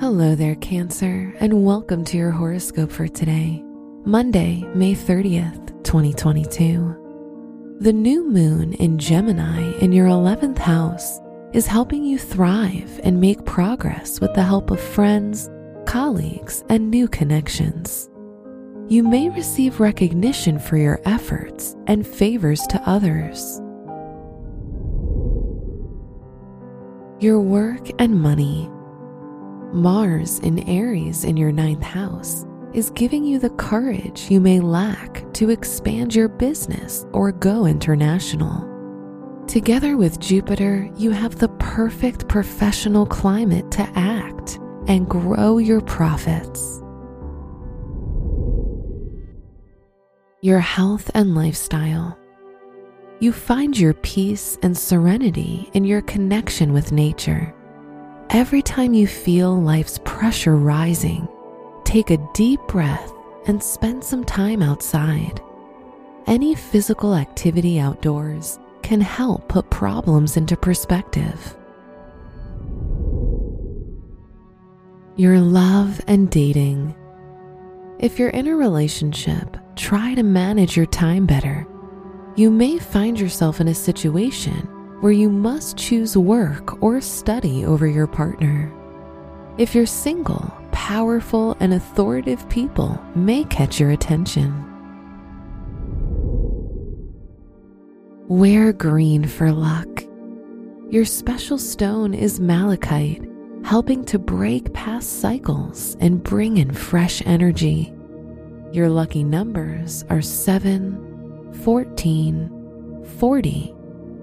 Hello there, Cancer, and welcome to your horoscope for today, Monday, May 30th, 2022. The new moon in Gemini in your 11th house is helping you thrive and make progress with the help of friends, colleagues, and new connections. You may receive recognition for your efforts and favors to others. Your work and money. Mars in Aries in your ninth house is giving you the courage you may lack to expand your business or go international. Together with Jupiter, you have the perfect professional climate to act and grow your profits. Your health and lifestyle. You find your peace and serenity in your connection with nature. Every time you feel life's pressure rising, take a deep breath and spend some time outside. Any physical activity outdoors can help put problems into perspective. Your love and dating. If you're in a relationship, try to manage your time better. You may find yourself in a situation where you must choose work or study over your partner. If you're single, powerful and authoritative people may catch your attention. Wear green for luck. Your special stone is malachite, helping to break past cycles and bring in fresh energy. Your lucky numbers are 7, 14, 40,